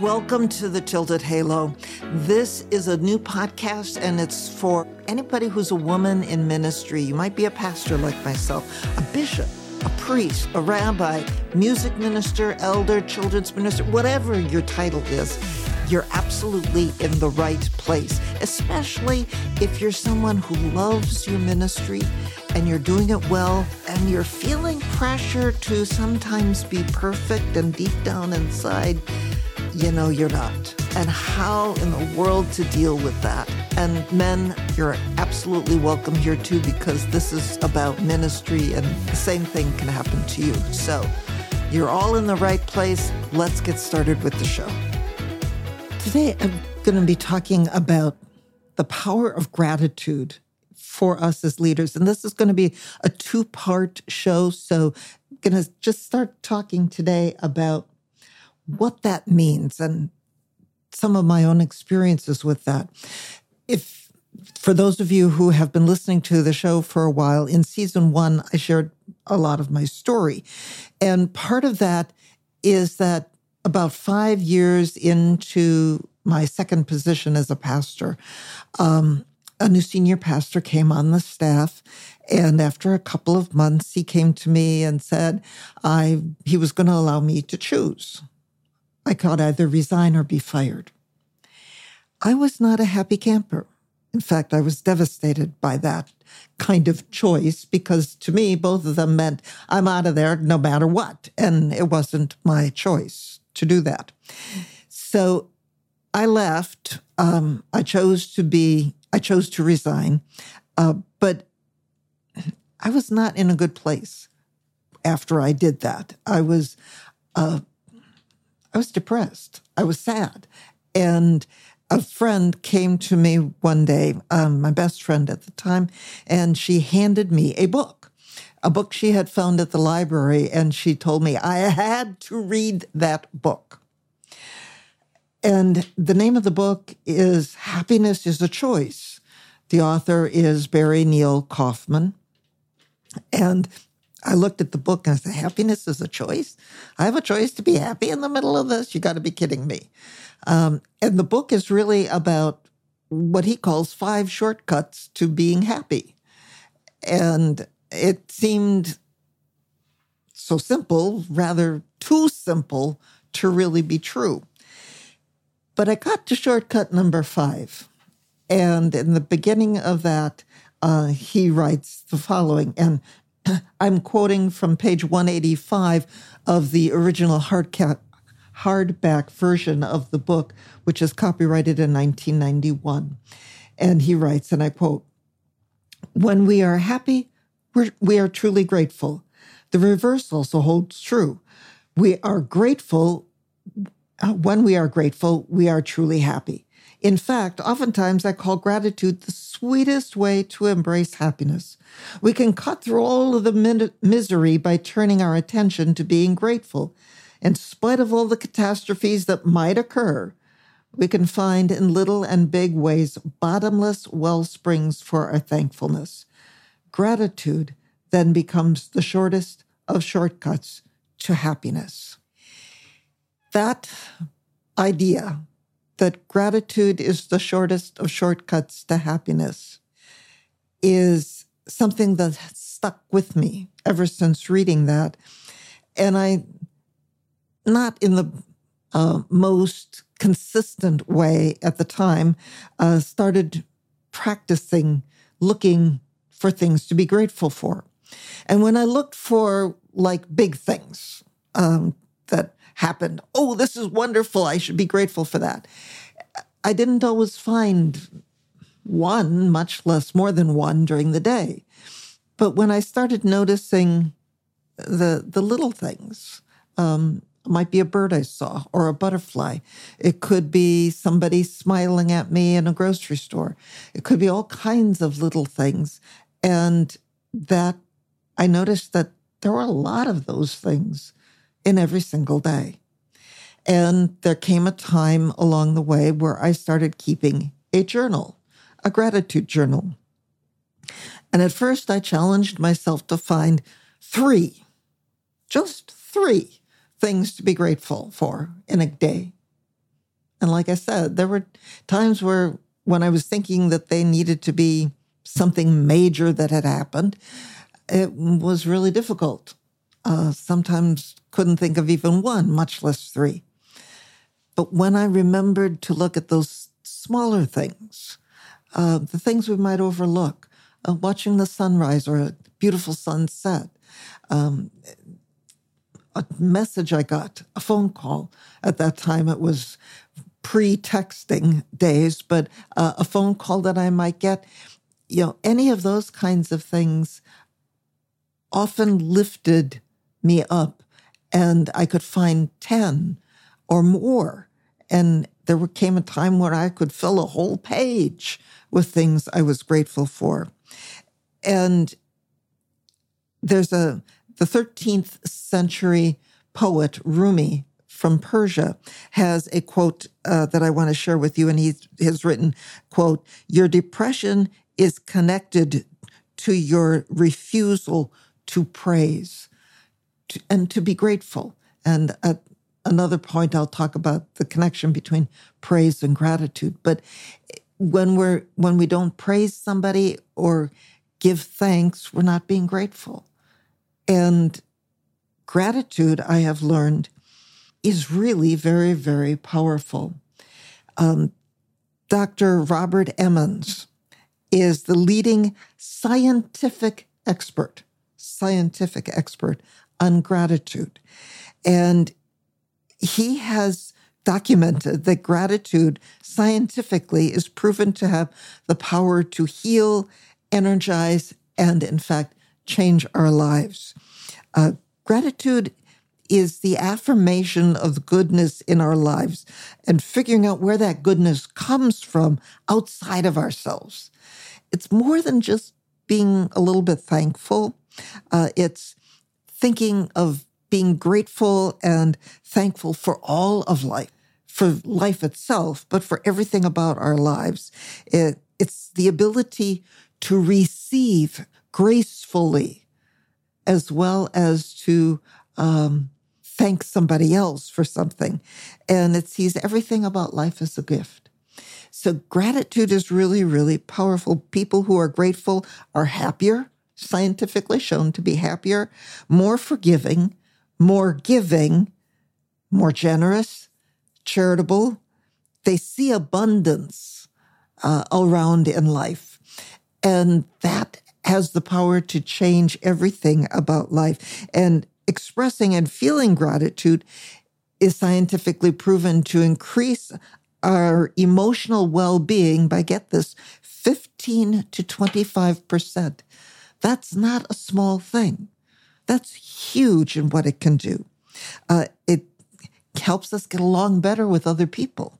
Welcome to the Tilted Halo. This is a new podcast and it's for anybody who's a woman in ministry. You might be a pastor like myself, a bishop, a priest, a rabbi, music minister, elder, children's minister, whatever your title is. You're absolutely in the right place, especially if you're someone who loves your ministry and you're doing it well and you're feeling pressure to sometimes be perfect and deep down inside you know you're not. And how in the world to deal with that. And men, you're absolutely welcome here too, because this is about ministry and the same thing can happen to you. So you're all in the right place. Let's get started with the show. Today, I'm going to be talking about the power of gratitude for us as leaders. And this is going to be a two part show. So I'm going to just start talking today about what that means and some of my own experiences with that. If for those of you who have been listening to the show for a while, in season one, I shared a lot of my story. And part of that is that about five years into my second position as a pastor, um, a new senior pastor came on the staff. And after a couple of months, he came to me and said I, he was going to allow me to choose. I could either resign or be fired. I was not a happy camper. In fact, I was devastated by that kind of choice because to me, both of them meant I'm out of there no matter what. And it wasn't my choice to do that. So I left. Um, I chose to be, I chose to resign. Uh, but I was not in a good place after I did that. I was uh, I was depressed. I was sad. And a friend came to me one day, um, my best friend at the time, and she handed me a book, a book she had found at the library. And she told me I had to read that book. And the name of the book is Happiness is a Choice. The author is Barry Neil Kaufman. And I looked at the book and I said, Happiness is a choice. I have a choice to be happy in the middle of this. You got to be kidding me. Um, and the book is really about what he calls five shortcuts to being happy. And it seemed so simple, rather too simple to really be true. But I got to shortcut number five. And in the beginning of that, uh, he writes the following, and I'm quoting from page 185 of the original hardback version of the book, which is copyrighted in 1991. And he writes, and I quote, When we are happy, we're, we are truly grateful. The reverse also holds true. We are grateful. Uh, when we are grateful, we are truly happy. In fact, oftentimes I call gratitude the sweetest way to embrace happiness. We can cut through all of the min- misery by turning our attention to being grateful. In spite of all the catastrophes that might occur, we can find in little and big ways bottomless well springs for our thankfulness. Gratitude then becomes the shortest of shortcuts to happiness. That idea that gratitude is the shortest of shortcuts to happiness is something that stuck with me ever since reading that. And I, not in the uh, most consistent way at the time, uh, started practicing looking for things to be grateful for. And when I looked for like big things um, that happened. Oh, this is wonderful. I should be grateful for that. I didn't always find one, much less more than one during the day. But when I started noticing the the little things, um, might be a bird I saw or a butterfly. It could be somebody smiling at me in a grocery store. It could be all kinds of little things. And that I noticed that there were a lot of those things in every single day. And there came a time along the way where I started keeping a journal, a gratitude journal. And at first, I challenged myself to find three, just three things to be grateful for in a day. And like I said, there were times where when I was thinking that they needed to be something major that had happened, it was really difficult. Uh, sometimes couldn't think of even one, much less three. But when I remembered to look at those smaller things, uh, the things we might overlook, uh, watching the sunrise or a beautiful sunset, um, a message I got, a phone call. At that time, it was pre texting days, but uh, a phone call that I might get, you know, any of those kinds of things often lifted me up and I could find 10 or more. And there came a time where I could fill a whole page with things I was grateful for. And there's a, the 13th century poet Rumi from Persia has a quote uh, that I want to share with you. And he has written, quote, your depression is connected to your refusal to praise and to be grateful. And at another point, I'll talk about the connection between praise and gratitude. But when we're when we don't praise somebody or give thanks, we're not being grateful. And gratitude, I have learned, is really very, very powerful. Um, Dr. Robert Emmons is the leading scientific expert, scientific expert on gratitude. And he has documented that gratitude scientifically is proven to have the power to heal, energize, and in fact, change our lives. Uh, gratitude is the affirmation of goodness in our lives and figuring out where that goodness comes from outside of ourselves. It's more than just being a little bit thankful. Uh, it's thinking of being grateful and thankful for all of life, for life itself, but for everything about our lives. It, it's the ability to receive gracefully as well as to um, thank somebody else for something. And it sees everything about life as a gift. So gratitude is really, really powerful. People who are grateful are happier, scientifically shown to be happier, more forgiving, more giving, more generous, charitable. They see abundance uh, around in life. And that has the power to change everything about life. And expressing and feeling gratitude is scientifically proven to increase our emotional well being by, get this, 15 to 25%. That's not a small thing. That's huge in what it can do. Uh, it helps us get along better with other people.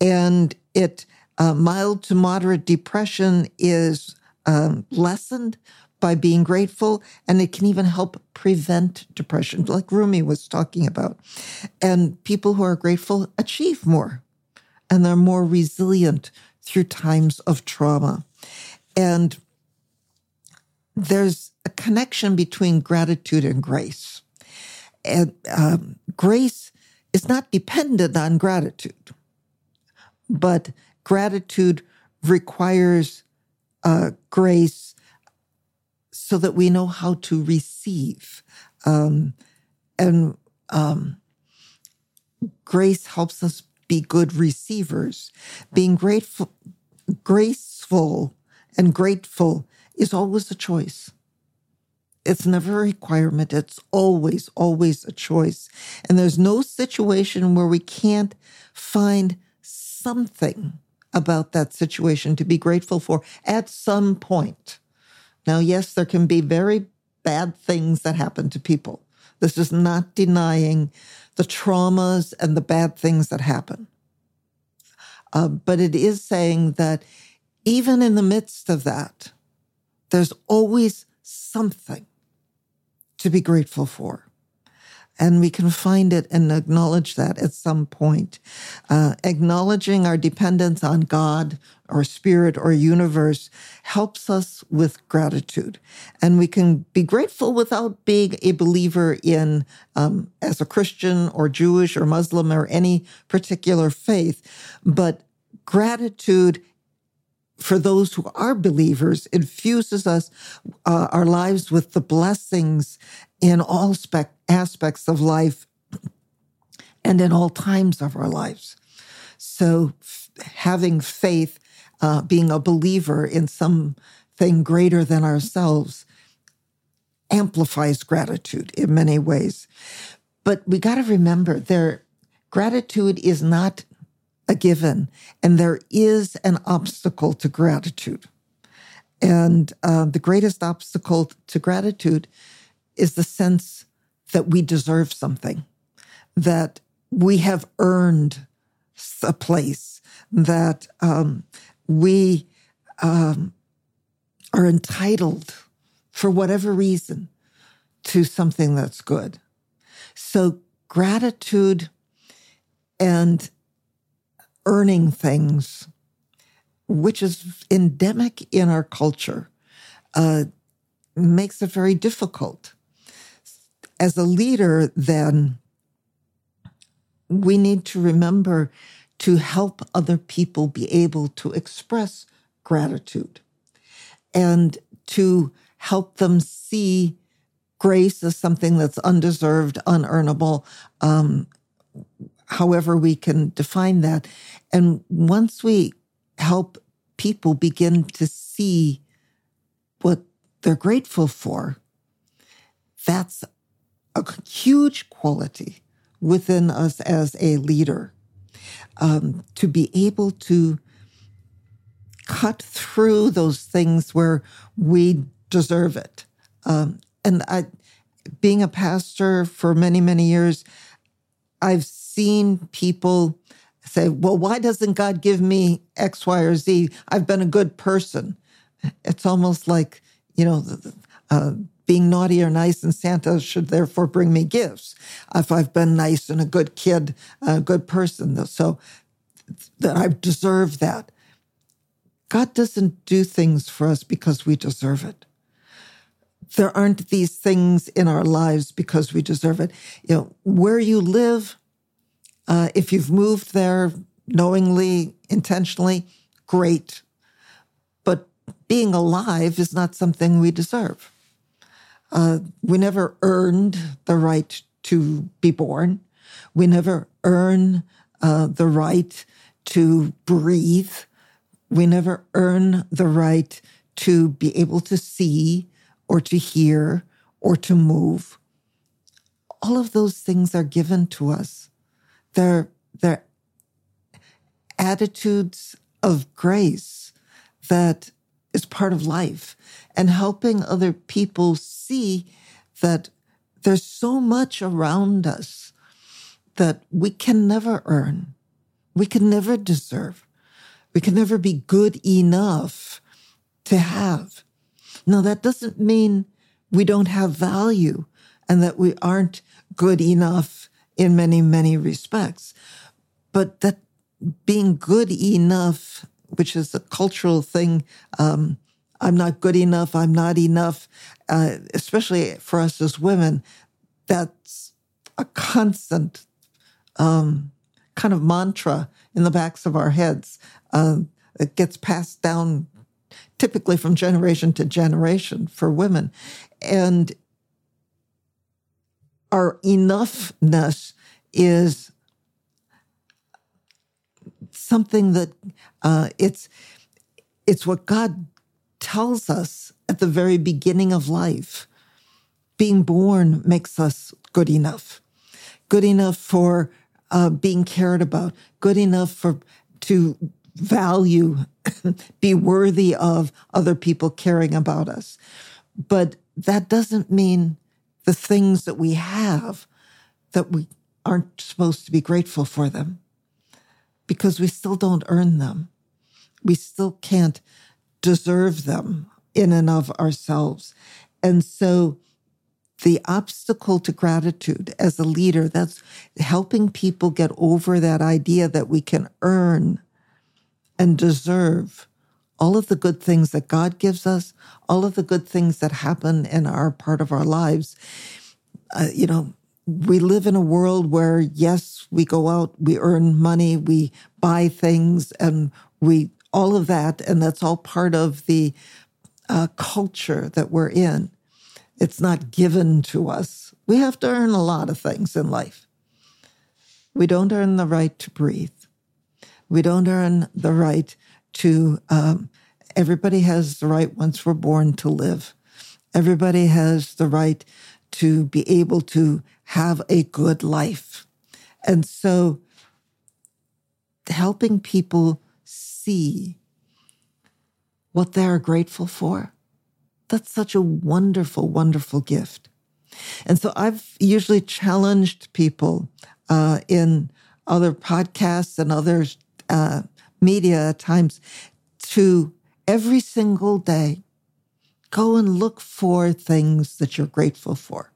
And it, uh, mild to moderate depression is um, lessened by being grateful, and it can even help prevent depression, like Rumi was talking about. And people who are grateful achieve more, and they're more resilient through times of trauma. And there's a connection between gratitude and grace. And um, grace is not dependent on gratitude, but gratitude requires uh, grace so that we know how to receive. Um, and um, grace helps us be good receivers. Being grateful, graceful, and grateful is always a choice. It's never a requirement. It's always, always a choice. And there's no situation where we can't find something about that situation to be grateful for at some point. Now, yes, there can be very bad things that happen to people. This is not denying the traumas and the bad things that happen. Uh, but it is saying that even in the midst of that, there's always something to be grateful for. And we can find it and acknowledge that at some point. Uh, acknowledging our dependence on God or spirit or universe helps us with gratitude. And we can be grateful without being a believer in, um, as a Christian or Jewish or Muslim or any particular faith. But gratitude for those who are believers infuses us uh, our lives with the blessings in all spec- aspects of life and in all times of our lives. So f- having faith uh, being a believer in something greater than ourselves amplifies gratitude in many ways. But we got to remember there gratitude is not a given, and there is an obstacle to gratitude. And uh, the greatest obstacle to gratitude is the sense that we deserve something, that we have earned a place, that um, we um, are entitled for whatever reason to something that's good. So, gratitude and earning things, which is endemic in our culture, uh, makes it very difficult. As a leader, then, we need to remember to help other people be able to express gratitude and to help them see grace as something that's undeserved, unearnable, um, however we can define that. And once we help people begin to see what they're grateful for, that's a huge quality within us as a leader. Um, to be able to cut through those things where we deserve it. Um, and I, being a pastor for many, many years, I've seen people say, well, why doesn't God give me X, Y, or Z? I've been a good person. It's almost like, you know, uh, being naughty or nice, and Santa should therefore bring me gifts. If I've been nice and a good kid, a good person, so that I deserve that. God doesn't do things for us because we deserve it. There aren't these things in our lives because we deserve it. You know, where you live, uh, if you've moved there knowingly, intentionally, great. But being alive is not something we deserve. Uh, we never earned the right to be born. We never earn uh, the right to breathe. We never earn the right to be able to see or to hear or to move. All of those things are given to us they're, they're attitudes of grace that is part of life and helping other people see that there's so much around us that we can never earn. We can never deserve. We can never be good enough to have. Now, that doesn't mean we don't have value and that we aren't good enough in many, many respects. But that being good enough, which is a cultural thing, um, I'm not good enough, I'm not enough, uh, especially for us as women, that's a constant um, kind of mantra in the backs of our heads. Uh, it gets passed down typically from generation to generation for women. And our enoughness is something that uh, it's it's what God tells us at the very beginning of life. Being born makes us good enough, good enough for uh, being cared about, good enough for to value, be worthy of other people caring about us. But that doesn't mean the things that we have that we aren't supposed to be grateful for them because we still don't earn them. We still can't deserve them in and of ourselves. And so the obstacle to gratitude as a leader, that's helping people get over that idea that we can earn and deserve all of the good things that God gives us, all of the good things that happen in our part of our lives. Uh, you know, we live in a world where, yes, we go out, we earn money, we buy things, and we all of that, and that's all part of the uh, culture that we're in. It's not given to us. We have to earn a lot of things in life. We don't earn the right to breathe. We don't earn the right to, um, everybody has the right once we're born to live. Everybody has the right to be able to have a good life. And so helping people see what they're grateful for, that's such a wonderful, wonderful gift. And so I've usually challenged people uh, in other podcasts and other uh, media at times to every single day go and look for things that you're grateful for.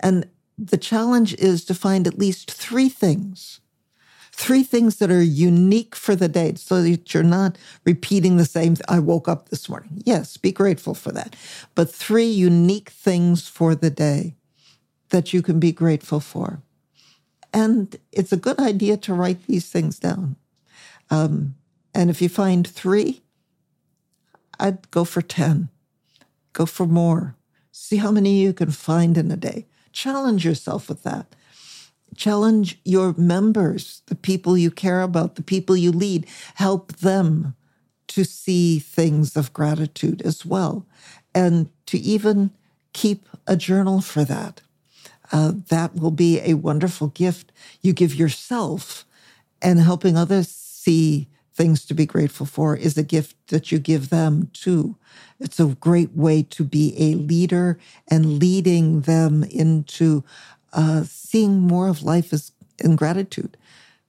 And the challenge is to find at least three things, three things that are unique for the day so that you're not repeating the same. I woke up this morning. Yes, be grateful for that. But three unique things for the day that you can be grateful for. And it's a good idea to write these things down. Um, and if you find three, I'd go for 10. Go for more. See how many you can find in a day. Challenge yourself with that. Challenge your members, the people you care about, the people you lead. Help them to see things of gratitude as well, and to even keep a journal for that. Uh, that will be a wonderful gift you give yourself, and helping others see things to be grateful for is a gift that you give them too. It's a great way to be a leader and leading them into uh, seeing more of life as in gratitude.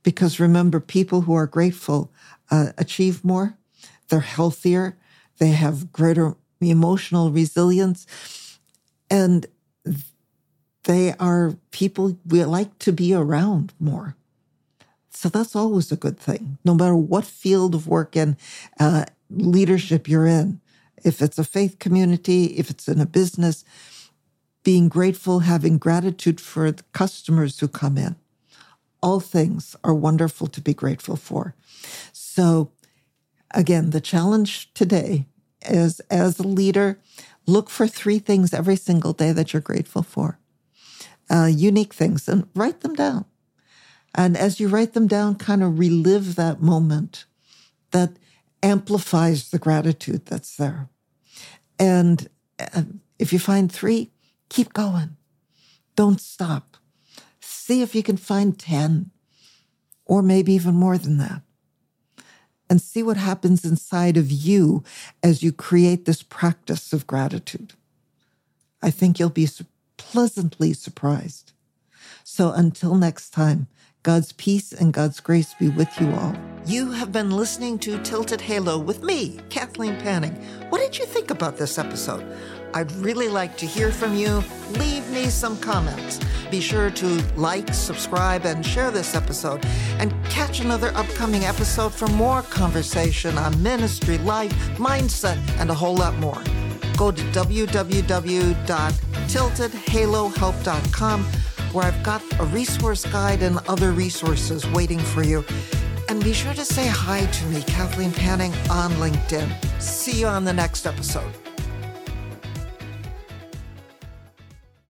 Because remember, people who are grateful uh, achieve more, they're healthier, they have greater emotional resilience, and they are people we like to be around more. So that's always a good thing, no matter what field of work and uh, leadership you're in. If it's a faith community, if it's in a business, being grateful, having gratitude for the customers who come in. All things are wonderful to be grateful for. So, again, the challenge today is as a leader, look for three things every single day that you're grateful for, uh, unique things, and write them down. And as you write them down, kind of relive that moment that amplifies the gratitude that's there. And uh, if you find three, keep going. Don't stop. See if you can find 10 or maybe even more than that. And see what happens inside of you as you create this practice of gratitude. I think you'll be pleasantly surprised. So until next time, God's peace and God's grace be with you all. You have been listening to Tilted Halo with me, Kathleen Panning. What did you think about this episode? I'd really like to hear from you. Leave me some comments. Be sure to like, subscribe, and share this episode. And catch another upcoming episode for more conversation on ministry, life, mindset, and a whole lot more. Go to www.tiltedhalohelp.com where I've got a resource guide and other resources waiting for you. And be sure to say hi to me, Kathleen Panning, on LinkedIn. See you on the next episode.